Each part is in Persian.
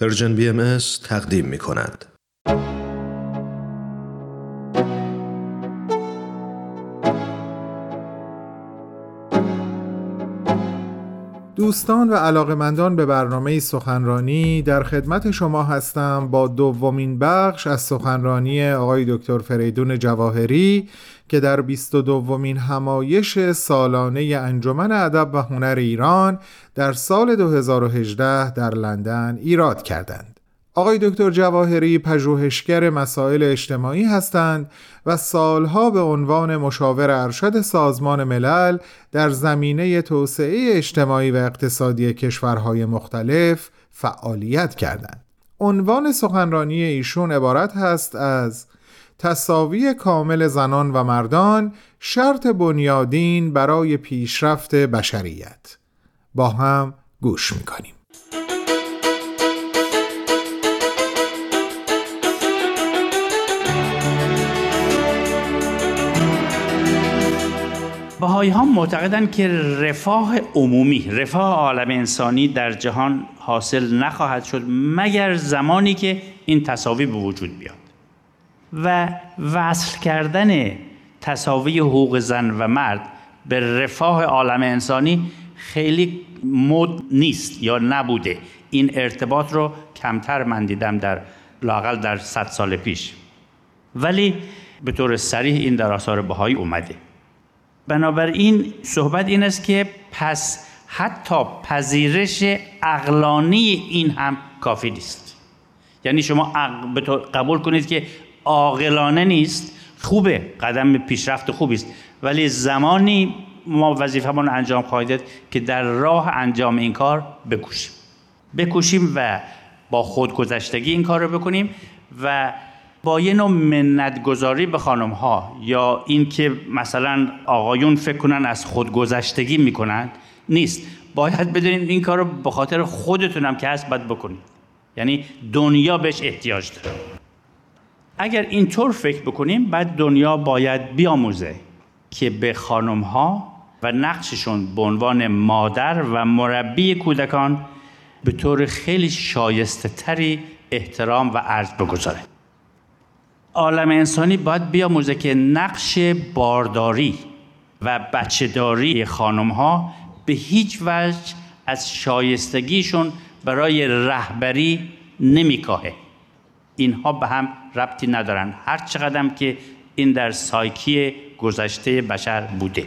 Persian BMS تقدیم می کند. دوستان و علاقمندان به برنامه سخنرانی در خدمت شما هستم با دومین بخش از سخنرانی آقای دکتر فریدون جواهری که در 22 دومین همایش سالانه انجمن ادب و هنر ایران در سال 2018 در لندن ایراد کردند. آقای دکتر جواهری پژوهشگر مسائل اجتماعی هستند و سالها به عنوان مشاور ارشد سازمان ملل در زمینه توسعه اجتماعی و اقتصادی کشورهای مختلف فعالیت کردند. عنوان سخنرانی ایشون عبارت هست از تصاوی کامل زنان و مردان شرط بنیادین برای پیشرفت بشریت. با هم گوش می‌کنیم. بهایی ها معتقدند که رفاه عمومی رفاه عالم انسانی در جهان حاصل نخواهد شد مگر زمانی که این تصاوی به وجود بیاد. و وصل کردن تصاوی حقوق زن و مرد به رفاه عالم انسانی خیلی مد نیست یا نبوده. این ارتباط رو کمتر من دیدم در لاقل در صد سال پیش. ولی به طور سریح این در آثار بهایی اومده. بنابراین صحبت این است که پس حتی پذیرش اقلانی این هم کافی نیست. یعنی شما قبول کنید که عاقلانه نیست. خوبه. قدم پیشرفت خوبی است ولی زمانی ما وظیفه‌مون انجام خواهید که در راه انجام این کار بکوشیم. بکوشیم و با خودگذشتگی این کار رو بکنیم و با یه نوع منتگذاری به خانم ها یا اینکه مثلا آقایون فکر کنن از خودگذشتگی می‌کنن نیست. باید بدونید این کار رو به خاطر خودتونم که هست باید بکنید. یعنی دنیا بهش احتیاج داره. اگر اینطور فکر بکنیم بعد دنیا باید بیاموزه که به خانم ها و نقششون به عنوان مادر و مربی کودکان به طور خیلی شایسته تری احترام و عرض بگذاره عالم انسانی باید بیاموزه که نقش بارداری و بچهداری خانم ها به هیچ وجه از شایستگیشون برای رهبری نمیکاهه. اینها به هم ربطی ندارن. هر چقدر که این در سایکی گذشته بشر بوده.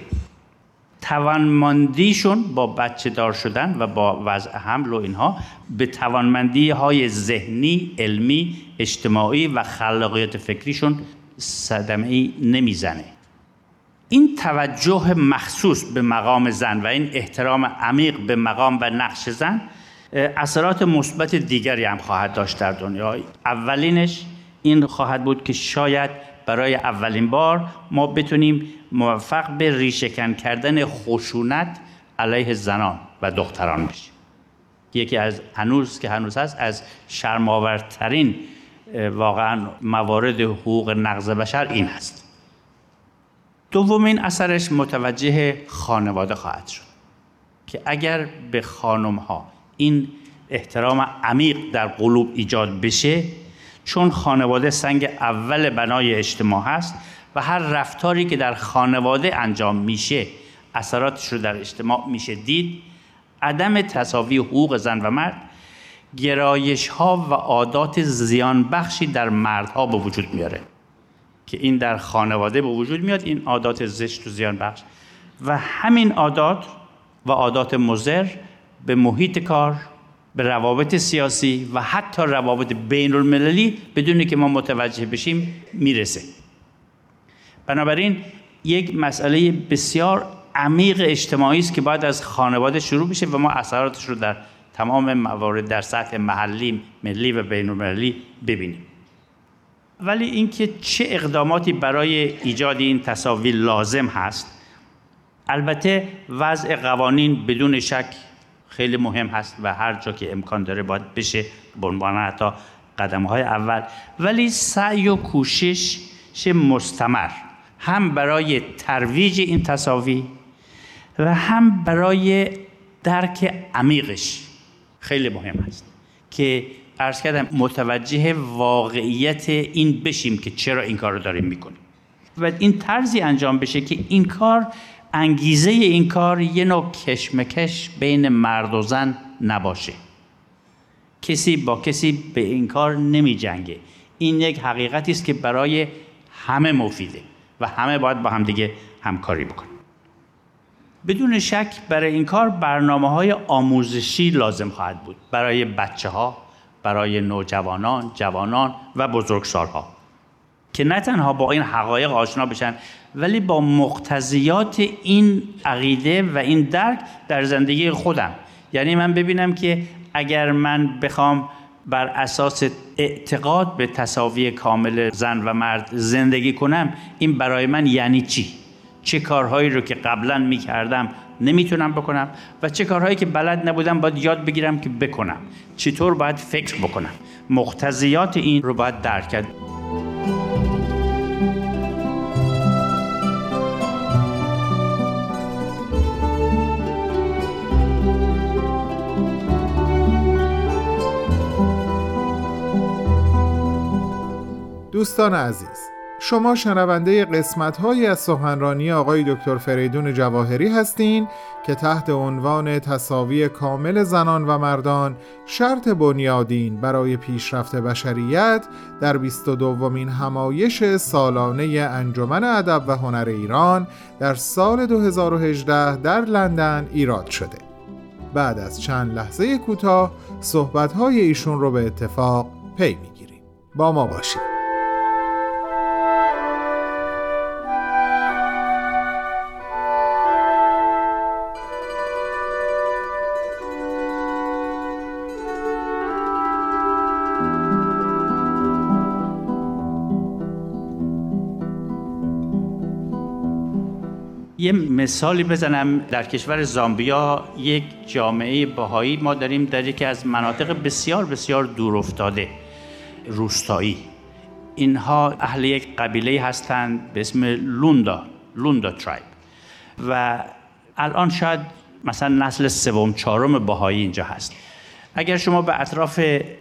توانمندیشون با بچه دار شدن و با وضع حمل و اینها به توانمندی های ذهنی، علمی، اجتماعی و خلاقیت فکریشون صدمه ای نمی‌زنه. این توجه مخصوص به مقام زن و این احترام عمیق به مقام و نقش زن اثرات مثبت دیگری هم خواهد داشت در دنیا. اولینش این خواهد بود که شاید برای اولین بار ما بتونیم موفق به ریشهکن کردن خشونت علیه زنان و دختران بشیم. یکی از هنوز که هنوز هست از شرماورترین واقعا موارد حقوق نقض بشر این هست. دومین اثرش متوجه خانواده خواهد شد که اگر به خانم ها این احترام عمیق در قلوب ایجاد بشه چون خانواده سنگ اول بنای اجتماع هست و هر رفتاری که در خانواده انجام میشه اثراتش رو در اجتماع میشه دید. عدم تصاوی حقوق زن و مرد گرایش ها و عادات زیان بخشی در مردها به وجود میاره. که این در خانواده به وجود میاد این عادات زشت و زیان بخش و همین عادات و عادات مزر به محیط کار به روابط سیاسی و حتی روابط بین المللی بدون که ما متوجه بشیم می‌رسه. بنابراین یک مسئله بسیار عمیق اجتماعی است که باید از خانواده شروع بشه و ما اثراتش رو در تمام موارد در سطح محلی، ملی و بین المللی ببینیم. ولی اینکه چه اقداماتی برای ایجاد این تصاوی لازم هست البته وضع قوانین بدون شک خیلی مهم هست و هر جا که امکان داره باید بشه به عنوان حتی قدم های اول. ولی سعی و کوشش مستمر. هم برای ترویج این تصاوی و هم برای درک عمیقش خیلی مهم است که ارز کردم متوجه واقعیت این بشیم که چرا این کار رو داریم می‌کنیم. و این طرزی انجام بشه که این کار انگیزه این کار یه نوع کشمکش بین مرد و زن نباشه. کسی با کسی به این کار نمی جنگه. این یک حقیقتی است که برای همه مفیده و همه باید با همدیگه همکاری بکنن. بدون شک برای این کار برنامه های آموزشی لازم خواهد بود. برای بچه ها برای نوجوانان جوانان و بزرگسالها. که نه تنها با این حقایق آشنا بشن ولی با مقتضیات این عقیده و این درک در زندگی خودم. یعنی من ببینم که اگر من بخوام بر اساس اعتقاد به تصاوی کامل زن و مرد زندگی کنم این برای من یعنی چی؟ چه کارهایی رو که قبلا می‌کردم نمی‌تونم بکنم و چه کارهایی که بلد نبودم باید یاد بگیرم که بکنم؟ چطور باید فکر بکنم؟ مقتضیات این رو باید درک کرد. دوستان عزیز شما شنونده قسمت های از سخنرانی آقای دکتر فریدون جواهری هستین که تحت عنوان تصاوی کامل زنان و مردان شرط بنیادین برای پیشرفت بشریت در 22 دومین همایش سالانه انجمن ادب و هنر ایران در سال 2018 در لندن ایراد شده. بعد از چند لحظه کوتاه صحبت ایشون رو به اتفاق پی می‌گیریم. با ما باشید. یه مثالی بزنم. در کشور زامبیا یک جامعه بهایی ما داریم در یکی از مناطق بسیار بسیار دور افتاده روستایی. اینها اهل یک قبیله هستند به اسم لوندا لوندا ترایب و الان شاید مثلا نسل سوم چهارم بهایی اینجا هست. اگر شما به اطراف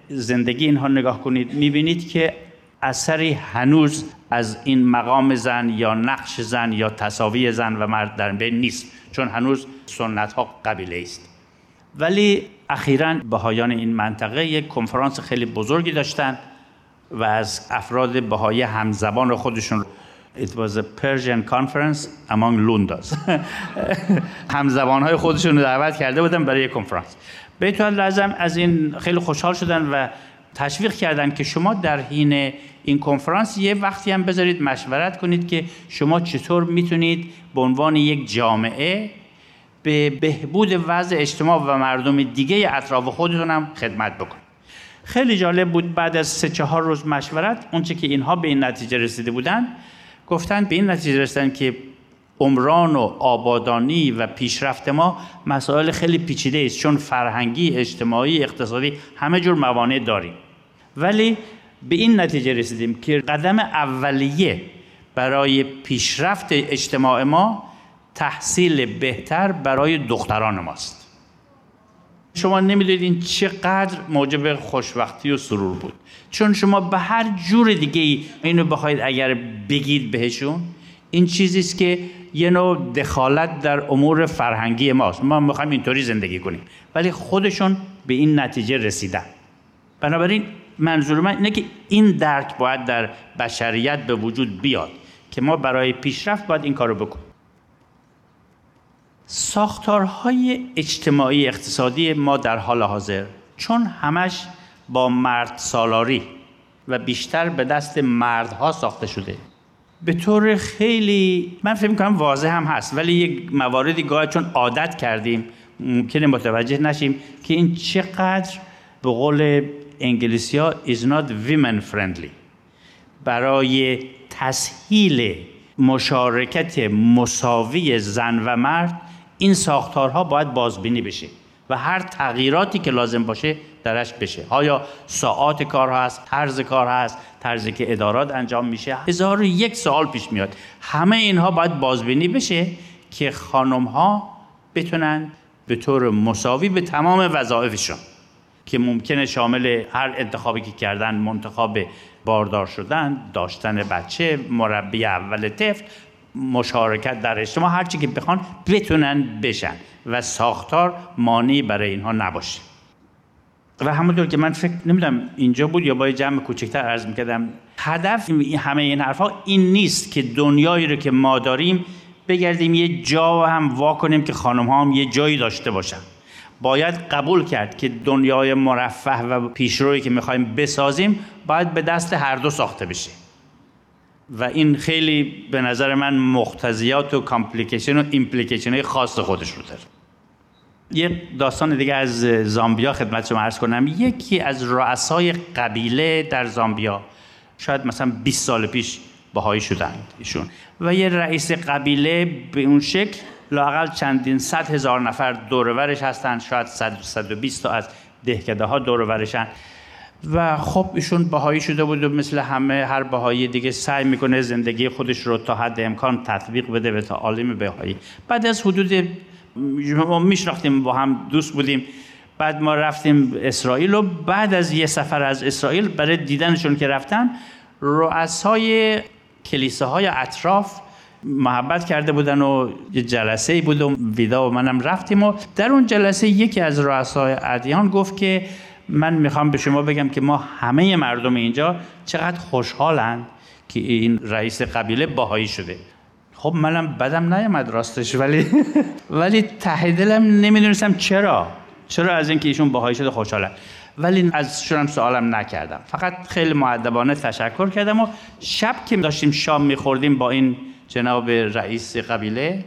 زندگی اینها نگاه کنید می‌بینید که اثری هنوز از این مقام زن یا نقش زن یا تصاوی زن و مرد در بین نیست چون هنوز سنت ها قبیله است. ولی اخیرا بهایان این منطقه یک کنفرانس خیلی بزرگی داشتن و از افراد بهای همزبان خودشون It was a Persian conference among Lundas همزبان های خودشون رو دعوت کرده بودن برای کنفرانس. بیتوان لازم از این خیلی خوشحال شدن و تشویق کردن که شما در حین این کنفرانس یه وقتی هم بذارید مشورت کنید که شما چطور می‌تونید به عنوان یک جامعه به بهبود وضع اجتماع و مردم دیگه اطراف خودتون هم خدمت بکنید. خیلی جالب بود بعد از سه چهار روز مشورت اونچه که اینها به این نتیجه رسیده بودن گفتن به این نتیجه رسیدن که عمران و آبادانی و پیشرفت ما مسائل خیلی پیچیده است چون فرهنگی اجتماعی اقتصادی همه جور موانع داریم. ولی به این نتیجه رسیدیم که قدم اولیه برای پیشرفت اجتماع ما تحصیل بهتر برای دختران ماست. شما نمی‌دونید چقدر موجب خوشبختی و سرور بود. چون شما به هر جور دیگه ای اینو بخواید اگر بگید بهشون این چیزی است که یه نوع دخالت در امور فرهنگی ماست. ما می‌خوایم اینطوری زندگی کنیم. ولی خودشون به این نتیجه رسیدن. بنابراین منظور من اینه که این درک باید در بشریت به وجود بیاد که ما برای پیشرفت باید این کارو بکنیم. ساختارهای اجتماعی اقتصادی ما در حال حاضر چون همش با مرد سالاری و بیشتر به دست مردها ساخته شده. به طور خیلی من فکر می‌کنم واضح هم هست ولی یک مواردی گاهی چون عادت کردیم ممکنه متوجه نشیم که این چقدر به قول انگلیسی ها is not women friendly. برای تسهیل مشارکت مساوی زن و مرد این ساختارها باید بازبینی بشه و هر تغییراتی که لازم باشه درش بشه. آیا ساعات کار هست؟ طرز کار هست؟ طرزی که ادارات انجام میشه؟ هزار یک سوال پیش میاد. همه اینها باید بازبینی بشه که خانم ها بتونن به طور مساوی به تمام وظایفشون که ممکنه شامل هر انتخابی که کردن منتخب باردار شدن داشتن بچه مربی اول طفل مشارکت در اجتماع هرچی که بخوان بتونن بشن و ساختار مانعی برای اینها نباشه. و همونطور که من فکر نمی‌دونم اینجا بود یا با جمع کوچکتر عرض می‌کردم هدف همه این حرفها این نیست که دنیایی رو که ما داریم بگردیم یه جا هم وا کنیم که خانم ها هم یه جایی داشته باشن. باید قبول کرد که دنیای مرفه و پیشرویی که می‌خوایم بسازیم باید به دست هر دو ساخته بشه. و این خیلی به نظر من مقتضیات و complication و implication خاص خودش رو داره. یه داستان دیگه از زامبیا خدمت شما عرض کنم. یکی از رؤسای قبیله در زامبیا. شاید مثلا 20 سال پیش باهایی شدند ایشون. و یه رئیس قبیله به اون شکل لاقل چندین صد هزار نفر دورورش هستن شاید صد صد و بیست تا از دهکده ها دورورشن. و خب ایشون بهایی شده بود و مثل همه هر بهایی دیگه سعی می‌کنه زندگی خودش رو تا حد امکان تطبیق بده به تعالیم بهایی بعد از حدود ما میشناختیم با هم دوست بودیم. بعد ما رفتیم اسرائیل و بعد از یه سفر از اسرائیل برای دیدنشون که رفتن رؤسای کلیساهای اطراف محبت کرده بودن و یه جلسه بود و ویدا و منم رفتیم و در اون جلسه یکی از رؤسای ادیان گفت که من می‌خوام به شما بگم که ما همه مردم اینجا چقدر خوشحالند که این رئیس قبیله باهایی شده. خب منم بدم نیامد راستش ولی ولی ته دلم نمی‌دونستم چرا. چرا از اینکه ایشون باهایی شده خوشحالم ولی از شونم سوالم نکردم. فقط خیلی معدبانه تشکر کردم و شب که داشتیم شام میخوردیم با این جناب رئیس قبیله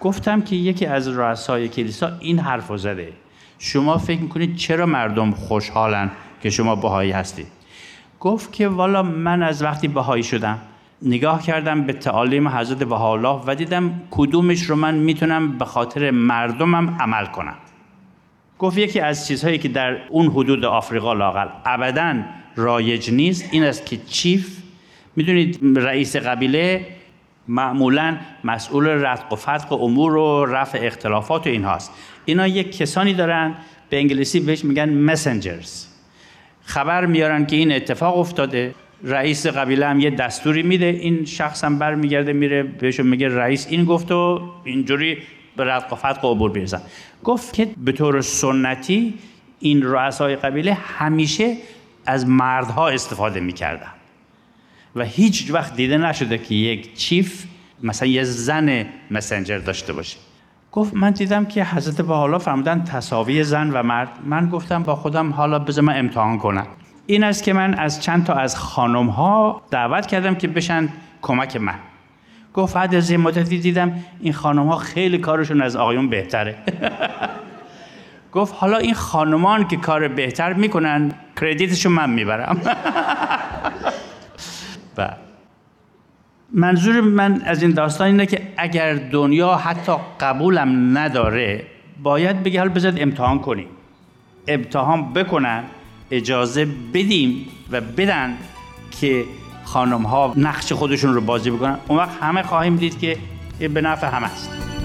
گفتم که یکی از رؤسای کلیسا این حرف زده. شما فکر می‌کنید چرا مردم خوشحالن که شما بهایی هستید؟ گفت که والا من از وقتی بهایی شدم نگاه کردم به تعالیم حضرت بهاءالله و دیدم کدومش رو من می‌تونم به خاطر مردمم عمل کنم. گفت یکی از چیزهایی که در اون حدود آفریقا لاقل ابدا رایج نیست این است که چیف می‌دونید رئیس قبیله معمولا مسئول رتق و فتق امور و رفع اختلافات و این هاست اینا یک کسانی دارن به انگلیسی بهش میگن مسنجرز خبر میارن که این اتفاق افتاده. رئیس قبیله هم یه دستوری میده. این شخص هم برمیگرده میره بهشون میگه رئیس. این گفت و اینجوری به و عبور بیرزن گفت که به طور سنتی این رؤسای قبیله همیشه از مردها استفاده می‌کردن. و هیچ وقت دیده نشده که یک چیف مثلا یه زن مسنجر داشته باشه. گفت من دیدم که حضرت با حالا فرمودن تصاوی زن و مرد. من گفتم با خودم حالا بذار من امتحان کنم. این است که من از چند تا از خانم ها دعوت کردم که بشن کمک من. گفت بعد از یه مدتی دیدم این خانم ها خیلی کارشون از آقایون بهتره. گفت حالا این خانمان که کار بهتر می‌کنن کردیتشو من می‌برم. و منظور من از این داستان اینه که اگر دنیا حتی قبولم نداره باید بگه حالا بذارید امتحان کنیم. امتحان بکنن. اجازه بدیم و بدن که خانم ها نقش خودشون رو بازی بکنن. اون وقت همه خواهیم دید که به نفع همه است.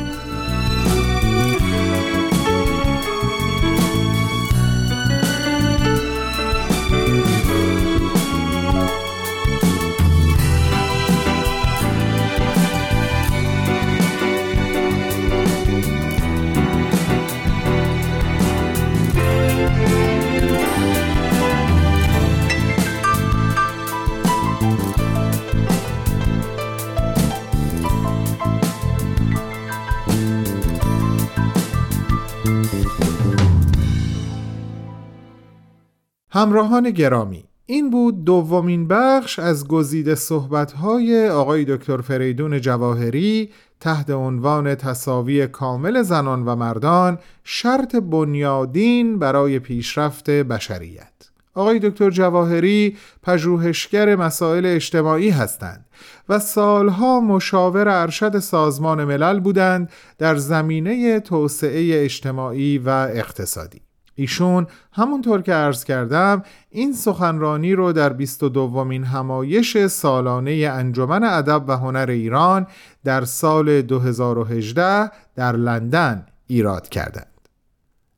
همراهان گرامی این بود دومین بخش از گزیده صحبت‌های آقای دکتر فریدون جواهری تحت عنوان تصاوی کامل زنان و مردان شرط بنیادین برای پیشرفت بشریت. آقای دکتر جواهری پژوهشگر مسائل اجتماعی هستند و سالها مشاور ارشد سازمان ملل بودند در زمینه توسعه اجتماعی و اقتصادی. ایشون همونطور که عرض کردم این سخنرانی رو در 22 دومین همایش سالانه انجمن ادب و هنر ایران در سال 2018 در لندن ایراد کردند.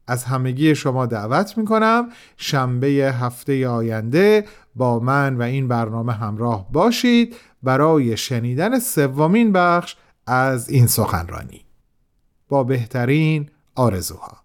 از همگی شما دعوت می کنم شنبه هفته آینده با من و این برنامه همراه باشید برای شنیدن سومین بخش از این سخنرانی با بهترین آرزوها